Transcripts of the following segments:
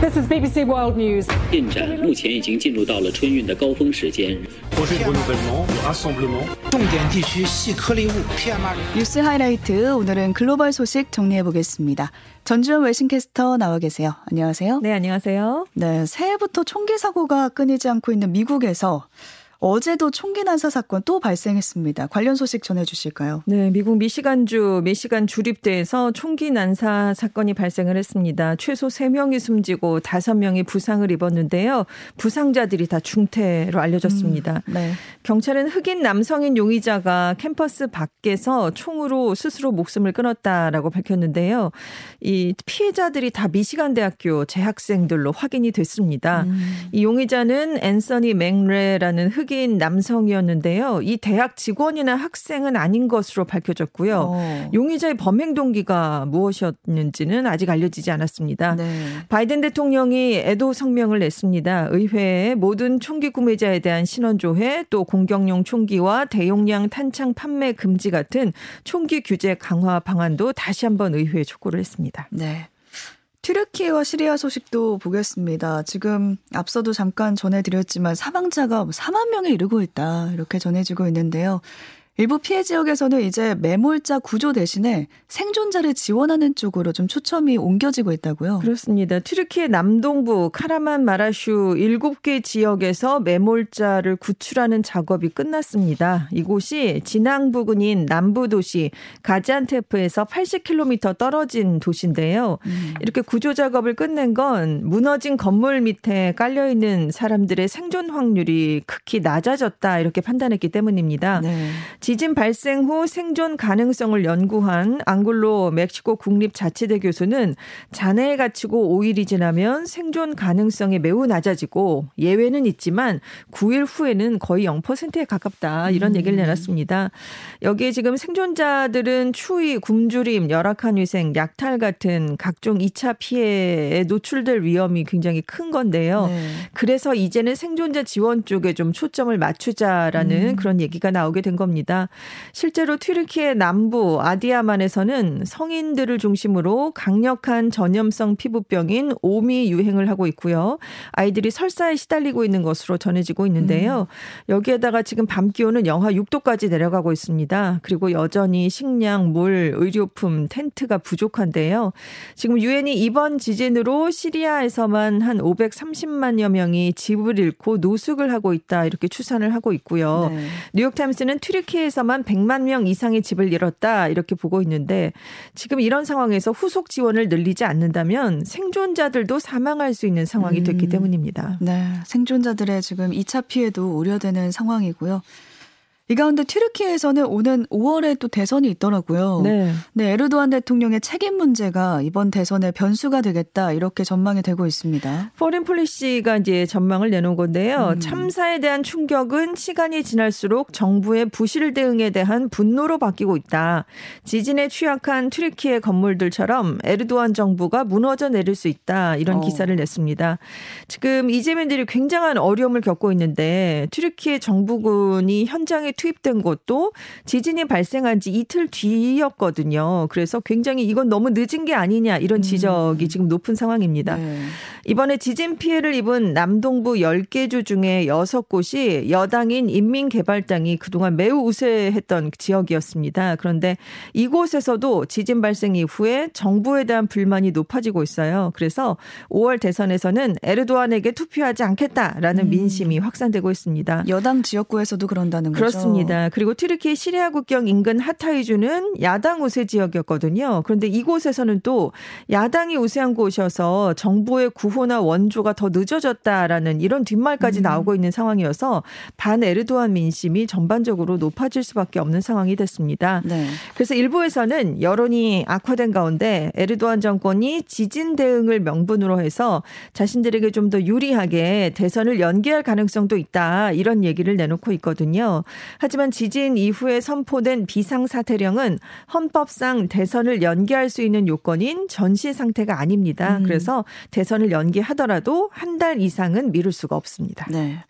This is BBC World News. 进展目前已经进入到了春运的高峰时间。 重点地区细颗粒物 PM2.5 뉴스 하이라이트 오늘은 글로벌 소식 정리해 보겠습니다. 전주현 웨싱캐스터 나와 계세요. 안녕하세요. 네, 안녕하세요. 네, 새해부터 총기 사고가 끊이지 않고 있는 미국에서 어제도 총기 난사 사건 또 발생했습니다. 관련 소식 전해 주실까요? 네, 미국 미시간주 미시간 주립대에서 총기 난사 사건이 발생을 했습니다. 최소 3명이 숨지고 5명이 부상을 입었는데요. 부상자들이 다 중태로 알려졌습니다. 음, 네. 경찰은 흑인 남성인 용의자가 캠퍼스 밖에서 총으로 스스로 목숨을 끊었다라고 밝혔는데요. 이 피해자들이 다 미시간 대학교 재학생들로 확인이 됐습니다. 음. 이 용의자는 앤서니 맥레라는 흑인 남성이었는데요. 이 대학 직원이나 학생은 아닌 것으로 밝혀졌고요. 어. 용의자의 범행 동기가 무엇이었는지는 아직 알려지지 않았습니다. 네. 바이든 대통령이 애도 성명을 냈습니다. 의회에 모든 총기 구매자에 대한 신원 조회, 또 공격용 총기와 대용량 탄창 판매 금지 같은 총기 규제 강화 방안도 다시 한번 의회에 촉구를 했습니다. 네. 튀르키예와 시리아 소식도 보겠습니다. 지금 앞서도 잠깐 전해드렸지만 사망자가 4만 명에 이르고 있다 이렇게 전해지고 있는데요. 일부 피해 지역에서는 이제 매몰자 구조 대신에 생존자를 지원하는 쪽으로 좀 초점이 옮겨지고 있다고요. 그렇습니다. 튀르키예 남동부 카라만 마라슈 7개 지역에서 매몰자를 구출하는 작업이 끝났습니다. 이곳이 진앙 부근인 남부 도시 가지안테프에서 80km 떨어진 도시인데요. 음. 이렇게 구조 작업을 끝낸 건 무너진 건물 밑에 깔려 있는 사람들의 생존 확률이 극히 낮아졌다 이렇게 판단했기 때문입니다. 네. 지진 발생 후 생존 가능성을 연구한 앙글로 멕시코 국립자치대 교수는 잔해에 갇히고 5일이 지나면 생존 가능성이 매우 낮아지고 예외는 있지만 9일 후에는 거의 0%에 가깝다 이런 음. 얘기를 내놨습니다. 여기에 지금 생존자들은 추위, 굶주림, 열악한 위생, 약탈 같은 각종 2차 피해에 노출될 위험이 굉장히 큰 건데요. 네. 그래서 이제는 생존자 지원 쪽에 좀 초점을 맞추자라는 음. 그런 얘기가 나오게 된 겁니다. 실제로 튀르키예 남부 아디아만에서는 성인들을 중심으로 강력한 전염성 피부병인 오미 유행을 하고 있고요. 아이들이 설사에 시달리고 있는 것으로 전해지고 있는데요. 여기에다가 지금 밤 기온은 영하 6도까지 내려가고 있습니다. 그리고 여전히 식량, 물, 의료품, 텐트가 부족한데요. 지금 유엔이 이번 지진으로 시리아에서만 한 530만여 명이 집을 잃고 노숙을 하고 있다 이렇게 추산을 하고 있고요. 네. 뉴욕타임스는 튀르키예 에서만 100만 명 이상이 집을 잃었다 이렇게 보고 있는데 지금 이런 상황에서 후속 지원을 늘리지 않는다면 생존자들도 사망할 수 있는 상황이 됐기 음. 때문입니다. 네, 생존자들의 지금 2차 피해도 우려되는 상황이고요. 이 가운데 튀르키예에서는 오는 5월에 또 대선이 있더라고요. 네. 네, 에르도안 대통령의 책임 문제가 이번 대선의 변수가 되겠다 이렇게 전망이 되고 있습니다. 포린 폴리시가 이제 전망을 내놓은 건데요. 음. 참사에 대한 충격은 시간이 지날수록 정부의 부실 대응에 대한 분노로 바뀌고 있다. 지진에 취약한 튀르키예 건물들처럼 에르도안 정부가 무너져 내릴 수 있다. 이런 어. 기사를 냈습니다. 지금 이재민들이 굉장한 어려움을 겪고 있는데 튀르키예 정부군이 현장에 투입된 것도 지진이 발생한 지 이틀 뒤였거든요. 그래서 굉장히 이건 너무 늦은 게 아니냐 이런 지적이 지금 높은 상황입니다. 네. 이번에 지진 피해를 입은 남동부 10개 주 중에 6곳이 여당인 인민개발당이 그동안 매우 우세했던 지역이었습니다. 그런데 이곳에서도 지진 발생 이후에 정부에 대한 불만이 높아지고 있어요. 그래서 5월 대선에서는 에르도안에게 투표하지 않겠다라는 음. 민심이 확산되고 있습니다. 여당 지역구에서도 그런다는 거죠. 그렇습니다. 그리고 튀르키예 시리아 국경 인근 하타이주는 야당 우세 지역이었거든요. 그런데 이곳에서는 또 야당이 우세한 곳이어서 정부의 구호나 원조가 더 늦어졌다라는 이런 뒷말까지 음. 나오고 있는 상황이어서 반 에르도안 민심이 전반적으로 높아질 수밖에 없는 상황이 됐습니다. 네. 그래서 일부에서는 여론이 악화된 가운데 에르도안 정권이 지진 대응을 명분으로 해서 자신들에게 좀 더 유리하게 대선을 연기할 가능성도 있다 이런 얘기를 내놓고 있거든요. 하지만 지진 이후에 선포된 비상사태령은 헌법상 대선을 연기할 수 있는 요건인 전시 상태가 아닙니다. 음. 그래서 대선을 연기하더라도 한 달 이상은 미룰 수가 없습니다. 네.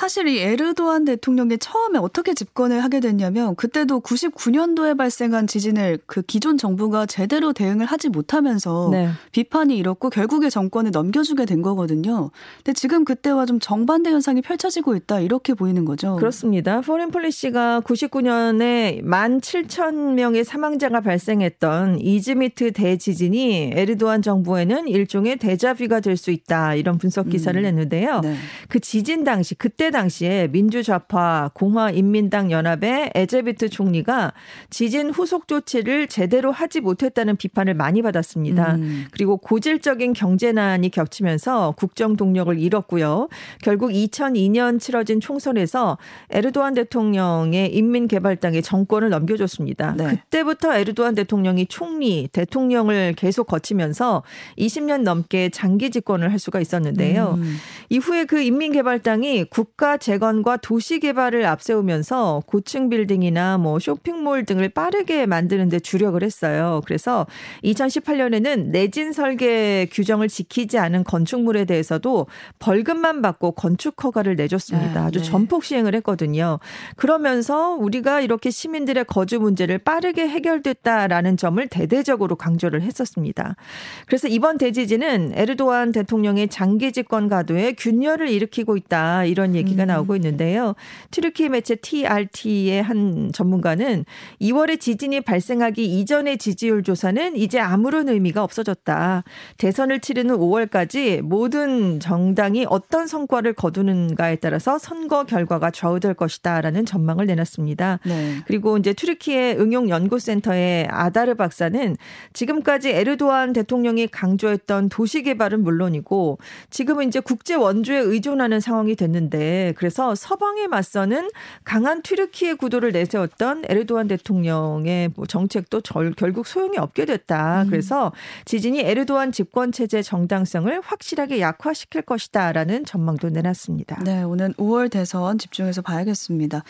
사실 이 에르도안 대통령이 처음에 어떻게 집권을 하게 됐냐면 그때도 99년도에 발생한 지진을 그 기존 정부가 제대로 대응을 하지 못하면서 네. 비판이 일었고 결국에 정권을 넘겨주게 된 거거든요. 근데 지금 그때와 좀 정반대 현상이 펼쳐지고 있다 이렇게 보이는 거죠. 그렇습니다. 포린 폴리시가 99년에 1만 7천 명의 사망자가 발생했던 이즈미트 대지진이 에르도안 정부에는 일종의 데자뷔가 될 수 있다 이런 분석 기사를 음. 냈는데요. 네. 그 지진 당시 그때 당시에 민주좌파 공화인민당 연합의 에제비트 총리가 지진 후속 조치를 제대로 하지 못했다는 비판을 많이 받았습니다. 음. 그리고 고질적인 경제난이 겹치면서 국정 동력을 잃었고요. 결국 2002년 치러진 총선에서 에르도안 대통령의 인민개발당에 정권을 넘겨줬습니다. 네. 그때부터 에르도안 대통령이 총리, 대통령을 계속 거치면서 20년 넘게 장기 집권을 할 수가 있었는데요. 음. 이후에 그 인민개발당이 국가 재건과 도시 개발을 앞세우면서 고층 빌딩이나 뭐 쇼핑몰 등을 빠르게 만드는 데 주력을 했어요. 그래서 2018년에는 내진 설계 규정을 지키지 않은 건축물에 대해서도 벌금만 받고 건축 허가를 내줬습니다. 네, 아주 네. 전폭 시행을 했거든요. 그러면서 우리가 이렇게 시민들의 거주 문제를 빠르게 해결됐다라는 점을 대대적으로 강조를 했었습니다. 그래서 이번 대지진은 에르도안 대통령의 장기 집권 가도에 균열을 일으키고 있다 이런 얘기 가 음. 나오고 있는데요. 튀르키예 매체 TRT의 한 전문가는 2월에 지진이 발생하기 이전의 지지율 조사는 이제 아무런 의미가 없어졌다. 대선을 치르는 5월까지 모든 정당이 어떤 성과를 거두는가에 따라서 선거 결과가 좌우될 것이다라는 전망을 내놨습니다. 네. 그리고 이제 튀르키예 응용 연구센터의 아다르 박사는 지금까지 에르도안 대통령이 강조했던 도시 개발은 물론이고 지금은 이제 국제 원조에 의존하는 상황이 됐는데 그래서 서방에 맞서는 강한 튀르키의 구도를 내세웠던 에르도안 대통령의 뭐 정책도 절, 결국 소용이 없게 됐다. 음. 그래서 지진이 에르도안 집권 체제 정당성을 확실하게 약화시킬 것이다라는 전망도 내놨습니다. 네, 오늘 5월 대선 집중해서 봐야겠습니다.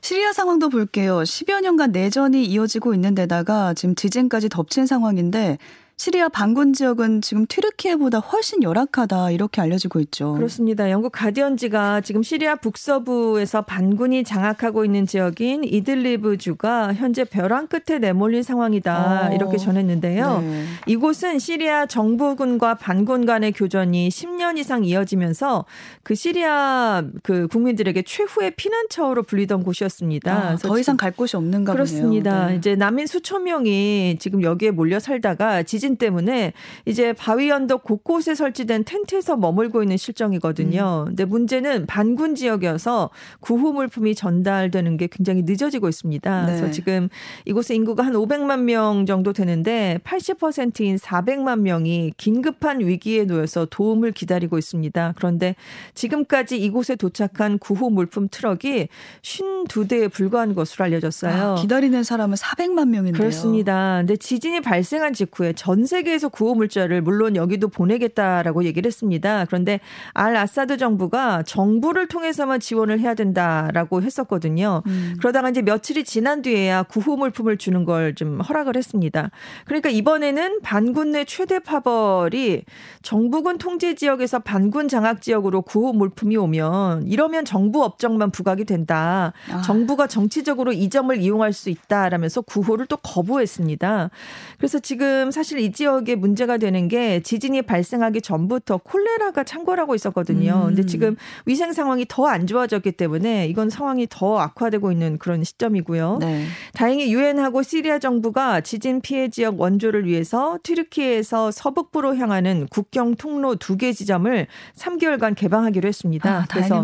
시리아 상황도 볼게요. 10여 년간 내전이 이어지고 있는 데다가 지금 지진까지 덮친 상황인데 시리아 반군 지역은 지금 튀르키예보다 훨씬 열악하다 이렇게 알려지고 있죠. 그렇습니다. 영국 가디언지가 지금 시리아 북서부에서 반군이 장악하고 있는 지역인 이들리브 주가 현재 벼랑 끝에 내몰린 상황이다 어. 이렇게 전했는데요. 네. 이곳은 시리아 정부군과 반군 간의 교전이 10년 이상 이어지면서 그 시리아 그 국민들에게 최후의 피난처로 불리던 곳이었습니다. 아, 더 이상 갈 곳이 없는가 그렇습니다. 보네요. 네. 이제 난민 수천 명이 지금 여기에 몰려 살다가 지진 지진 때문에 이제 바위 언덕 곳곳에 설치된 텐트에서 머물고 있는 실정이거든요. 음. 근데 문제는 반군 지역이어서 구호 물품이 전달되는 게 굉장히 늦어지고 있습니다. 네. 그래서 지금 이곳의 인구가 한 500만 명 정도 되는데 80%인 400만 명이 긴급한 위기에 놓여서 도움을 기다리고 있습니다. 그런데 지금까지 이곳에 도착한 구호 물품 트럭이 52대에 불과한 것으로 알려졌어요. 아, 기다리는 사람은 400만 명인데요. 그렇습니다. 근데 지진이 발생한 직후에 전전 세계에서 구호 물자를 물론 여기도 보내겠다라고 얘기를 했습니다. 그런데 알 아사드 정부가 정부를 통해서만 지원을 해야 된다라고 했었거든요. 음. 그러다가 이제 며칠이 지난 뒤에야 구호 물품을 주는 걸 좀 허락을 했습니다. 그러니까 이번에는 반군 내 최대 파벌이 정부군 통제 지역에서 반군 장악 지역으로 구호 물품이 오면 이러면 정부 업적만 부각이 된다. 아. 정부가 정치적으로 이 점을 이용할 수 있다라면서 구호를 또 거부했습니다. 그래서 지금 사실 이 지역에 문제가 되는 게 지진이 발생하기 전부터 콜레라가 창궐하고 있었거든요. 음. 근데 지금 위생 상황이 더 안 좋아졌기 때문에 이건 상황이 더 악화되고 있는 그런 시점이고요. 네. 다행히 유엔하고 시리아 정부가 지진 피해 지역 원조를 위해서 튀르키에서 서북부로 향하는 국경 통로 두 개 지점을 3개월간 개방하기로 했습니다. 아, 그래서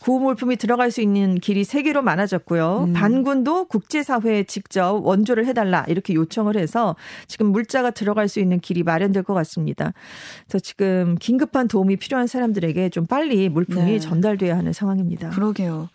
구호 물품이 들어갈 수 있는 길이 세 개로 많아졌고요. 음. 반군도 국제사회에 직접 원조를 해달라 이렇게 요청을 해서 지금 물자가 들어갈 들어갈 수 있는 길이 마련될 것 같습니다. 그래서 지금 긴급한 도움이 필요한 사람들에게 좀 빨리 물품이 네. 전달돼야 하는 상황입니다. 그러게요.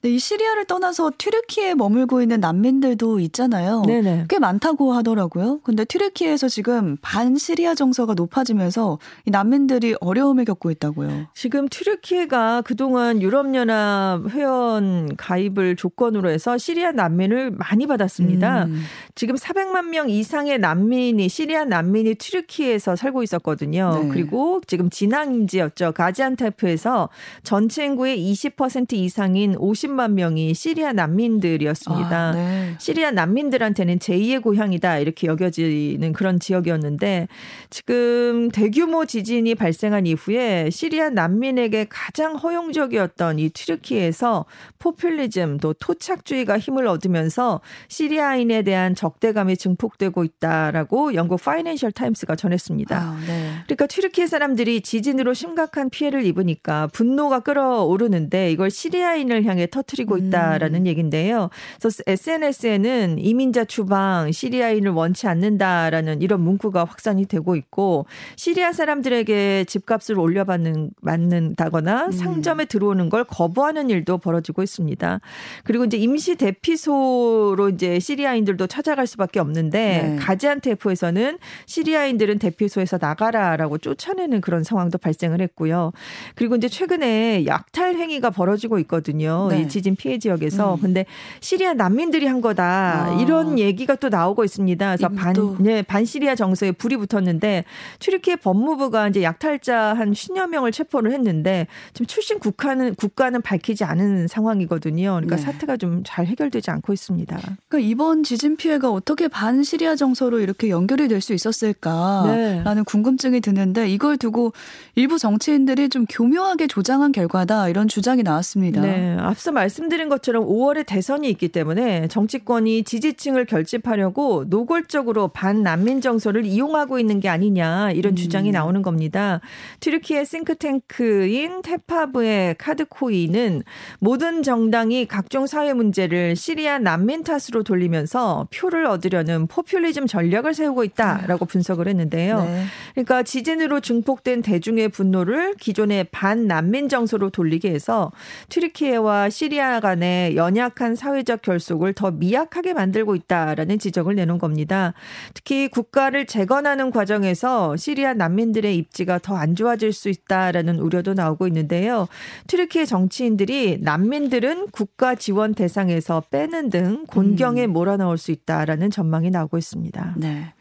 네, 이 시리아를 떠나서 튀르키에 머물고 있는 난민들도 있잖아요. 네네. 꽤 많다고 하더라고요. 근데 튀르키에서 지금 반시리아 정서가 높아지면서 이 난민들이 어려움을 겪고 있다고요. 지금 튀르키예가 그동안 유럽연합 회원 가입을 조건으로 해서 시리아 난민을 많이 받았습니다. 음. 지금 400만 명 이상의 난민이 시리아 난민이 튀르키예에서 살고 있었거든요. 네. 그리고 지금 진앙지였죠. 가지안테프에서 전체 인구의 20% 이상인 50만 명이 시리아 난민들이었습니다. 아, 네. 시리아 난민들한테는 제2의 고향이다 이렇게 여겨지는 그런 지역이었는데 지금 대규모 지진이 발생한 이후에 시리아 난민에게 가장 허용적이었던 이 튀르키예에서 포퓰리즘 또 토착주의가 힘을 얻으면서 시리아인에 대한 적대감이 증폭되고 있다라고 영국 파이낸셜 타임스가 전했습니다. 아, 네. 그러니까 튀르키예 사람들이 지진으로 심각한 피해를 입으니까 분노가 끓어오르는데 이걸 시리아인을 향해 터트리고 음. 있다라는 얘긴데요. 그래서 SNS에는 이민자 추방, 시리아인을 원치 않는다라는 이런 문구가 확산이 되고 있고 시리아 사람들에게 집값을 올려받는 맞는다거나 음. 상점에 들어오는 걸 거부하는 일도 벌어지고 있습니다. 그리고 이제 임시 대피소로 이제 시리아인들도 찾아갈 수밖에 없는데 네. 가지안테프에서는 시리아인들은 대피소에서 나가라라고 쫓아내는 그런 상황도 발생을 했고요. 그리고 이제 최근에 약탈 행위가 벌어지고 있거든요. 네. 이 지진 피해 지역에서. 음. 근데 시리아 난민들이 한 거다. 아. 이런 얘기가 또 나오고 있습니다. 그래서 반, 네, 반시리아 정서에 불이 붙었는데 튀르키예 법무부가 이제 약탈자 한 10여 명을 체포를 했는데 지금 출신 국가는 국가는 밝히지 않은 상황이거든요. 그러니까 네. 사태가 좀 잘 해결되지 않고 있습니다. 그러니까 이번 지진 피해가 어떻게 반시리아 정서로 이렇게 연결이 될 수 있었을까라는 네. 궁금증이 드는데 이걸 두고 일부 정치인들이 좀 교묘하게 조장한 결과다 이런 주장이 나왔습니다. 네, 앞서 말씀드린 것처럼 5월에 대선이 있기 때문에 정치권이 지지층을 결집하려고 노골적으로 반난민 정서를 이용하고 있는 게 아니냐 이런 음. 주장이 나오는 겁니다. 튀르키예 싱크탱크인 테파브의 카드코이는 모든 정당이 각종 사회 문제를 시리아 난민 탓으로 돌리면서 표를 얻으려는 포퓰리즘 전략을 세우고 있다라고 분석을 했는데요. 네. 그러니까 지진으로 증폭된 대중의 분노를 기존의 반난민 정서로 돌리게 해서 튀르키예와 시리아 간의 연약한 사회적 결속을 더 미약하게 만들고 있다라는 지적을 내놓은 겁니다. 특히 국가를 재건하는 과정에서 시리아 난민들의 입지가 더 안 좋아질 수 있다라는 우려도 나오고 있는데요. 튀르키예 정치인들이 난민들은 국가 지원 대상에서 빼는 등 곤경에 음. 몰아넣을 수 있다라는 전망이 나오고 있습니다. 네.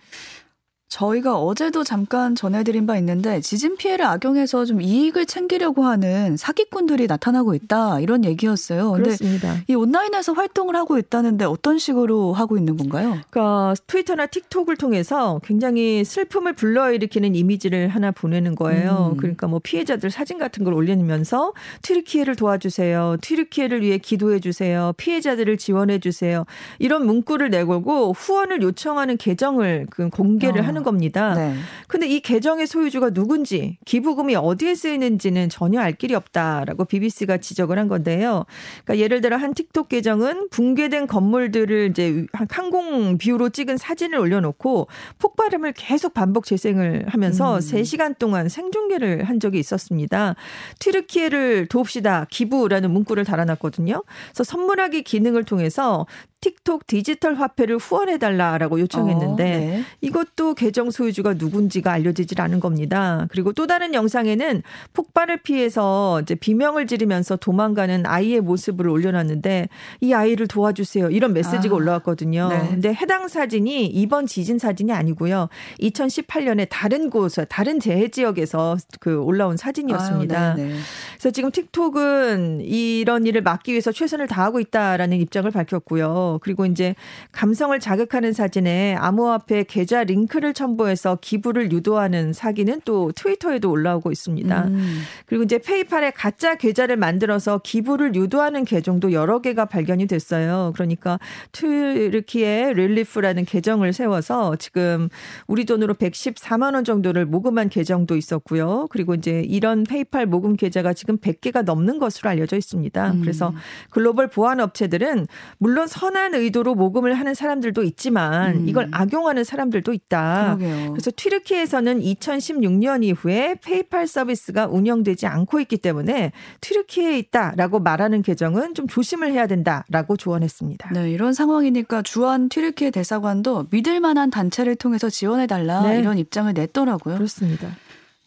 저희가 어제도 잠깐 전해드린 바 있는데 지진 피해를 악용해서 좀 이익을 챙기려고 하는 사기꾼들이 나타나고 있다 이런 얘기였어요. 근데 그렇습니다. 이 온라인에서 활동을 하고 있다는데 어떤 식으로 하고 있는 건가요? 그러니까 트위터나 틱톡을 통해서 굉장히 슬픔을 불러일으키는 이미지를 하나 보내는 거예요. 음. 그러니까 뭐 피해자들 사진 같은 걸 올리면서 튀르키예를 도와주세요. 튀르키예를 위해 기도해 주세요. 피해자들을 지원해 주세요. 이런 문구를 내걸고 후원을 요청하는 계정을 그 공개를 어. 하는 겁니다. 네. 근데 이 계정의 소유주가 누군지 기부금이 어디에 쓰이는지는 전혀 알 길이 없다라고 BBC가 지적을 한 건데요. 그러니까 예를 들어 한 틱톡 계정은 붕괴된 건물들을 이제 항공 뷰로 찍은 사진을 올려놓고 폭발음을 계속 반복 재생을 하면서 음. 3시간 동안 생중계를 한 적이 있었습니다. 튀르키예를 도웁시다 기부라는 문구를 달아놨거든요. 그래서 선물하기 기능을 통해서 틱톡 디지털 화폐를 후원해달라라고 요청했는데 어, 네. 이것도 계정 소유주가 누군지가 알려지질 않은 겁니다. 그리고 또 다른 영상에는 폭발을 피해서 이제 비명을 지르면서 도망가는 아이의 모습을 올려놨는데 이 아이를 도와주세요. 이런 메시지가 아, 올라왔거든요. 네. 근데 해당 사진이 이번 지진 사진이 아니고요. 2018년에 다른 곳, 다른 재해 지역에서 그 올라온 사진이었습니다. 아유, 네, 네. 그래서 지금 틱톡은 이런 일을 막기 위해서 최선을 다하고 있다라는 입장을 밝혔고요. 그리고 이제 감성을 자극하는 사진에 암호화폐 계좌 링크를 첨부해서 기부를 유도하는 사기는 또 트위터에도 올라오고 있습니다. 음. 그리고 이제 페이팔에 가짜 계좌를 만들어서 기부를 유도하는 계정도 여러 개가 발견이 됐어요. 그러니까 튀르키예 릴리프라는 계정을 세워서 지금 우리 돈으로 114만 원 정도를 모금한 계정도 있었고요. 그리고 이제 이런 페이팔 모금 계좌가 지금 100개가 넘는 것으로 알려져 있습니다. 음. 그래서 글로벌 보안 업체들은 물론 선한 선한 의도로 모금을 하는 사람들도 있지만 음. 이걸 악용하는 사람들도 있다. 그러게요. 그래서 튀르키예에서는 2016년 이후에 페이팔 서비스가 운영되지 않고 있기 때문에 튀르키에 있다라고 말하는 계정은 좀 조심을 해야 된다라고 조언했습니다. 네, 이런 상황이니까 주한 튀르키예 대사관도 믿을 만한 단체를 통해서 지원해 달라 네. 이런 입장을 냈더라고요. 그렇습니다.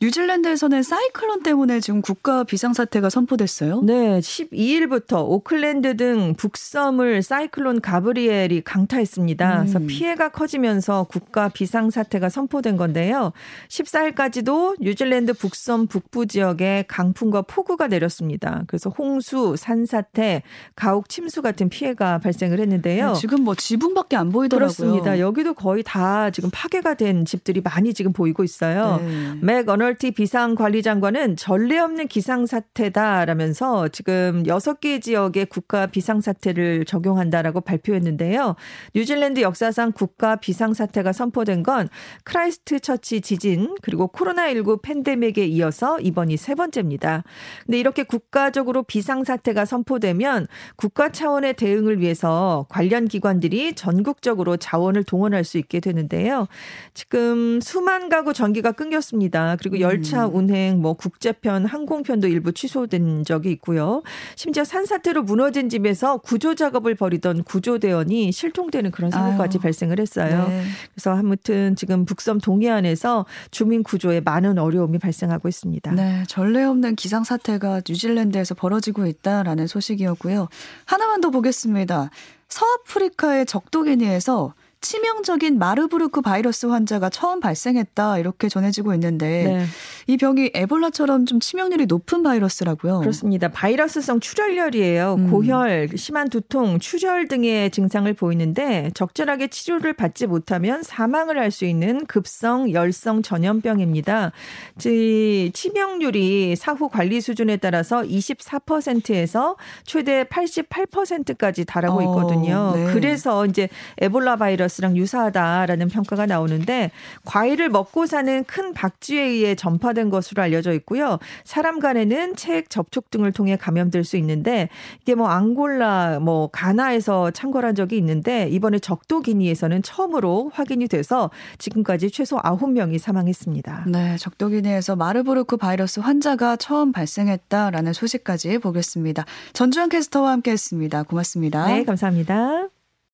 뉴질랜드에서는 사이클론 때문에 지금 국가 비상사태가 선포됐어요. 네, 12일부터 오클랜드 등 북섬을 사이클론 가브리엘이 강타했습니다. 음. 그래서 피해가 커지면서 국가 비상사태가 선포된 건데요. 14일까지도 뉴질랜드 북섬 북부 지역에 강풍과 폭우가 내렸습니다. 그래서 홍수, 산사태, 가옥 침수 같은 피해가 발생을 했는데요. 네, 지금 뭐 지붕밖에 안 보이더라고요. 그렇습니다. 여기도 거의 다 지금 파괴가 된 집들이 많이 지금 보이고 있어요. 네. 맥 어널 티 비상관리장관은 전례 없는 기상사태다라면서 지금 6개 지역에 국가 비상사태를 적용한다라고 발표했는데요. 뉴질랜드 역사상 국가 비상사태가 선포된 건 크라이스트 처치 지진 그리고 코로나19 팬데믹에 이어서 이번이 세 번째입니다. 근데 이렇게 국가적으로 비상사태가 선포되면 국가 차원의 대응을 위해서 관련 기관들이 전국적으로 자원을 동원할 수 있게 되는데요. 지금 수만 가구 전기가 끊겼습니다. 그리고 열차 운행, 뭐 국제편, 항공편도 일부 취소된 적이 있고요. 심지어 산사태로 무너진 집에서 구조 작업을 벌이던 구조대원이 실종되는 그런 사고까지 아유. 발생을 했어요. 네. 그래서 아무튼 지금 북섬 동해안에서 주민 구조에 많은 어려움이 발생하고 있습니다. 네, 전례 없는 기상 사태가 뉴질랜드에서 벌어지고 있다라는 소식이었고요. 하나만 더 보겠습니다. 서아프리카의 적도기니에서 치명적인 마르부르크 바이러스 환자가 처음 발생했다 이렇게 전해지고 있는데 네. 이 병이 에볼라처럼 좀 치명률이 높은 바이러스라고요. 그렇습니다. 바이러스성 출혈열이에요. 음. 고혈, 심한 두통, 출혈 등의 증상을 보이는데 적절하게 치료를 받지 못하면 사망을 할 수 있는 급성 열성 전염병입니다. 즉 치명률이 사후 관리 수준에 따라서 24%에서 최대 88%까지 달하고 어, 있거든요. 네. 그래서 이제 에볼라 바이러스 랑 유사하다라는 평가가 나오는데 과일을 먹고 사는 큰 박쥐에 의해 전파된 것으로 알려져 있고요. 사람 간에는 책 접촉 등을 통해 감염될 수 있는데 이게 뭐 앙골라 뭐 가나에서 창궐한 적이 있는데 이번에 적도 기니에서는 처음으로 확인이 돼서 지금까지 최소 9명이 사망했습니다. 네, 적도기니에서 마르부르크 바이러스 환자가 처음 발생했다라는 소식까지 보겠습니다. 전주현 캐스터와 함께했습니다. 고맙습니다. 네, 감사합니다.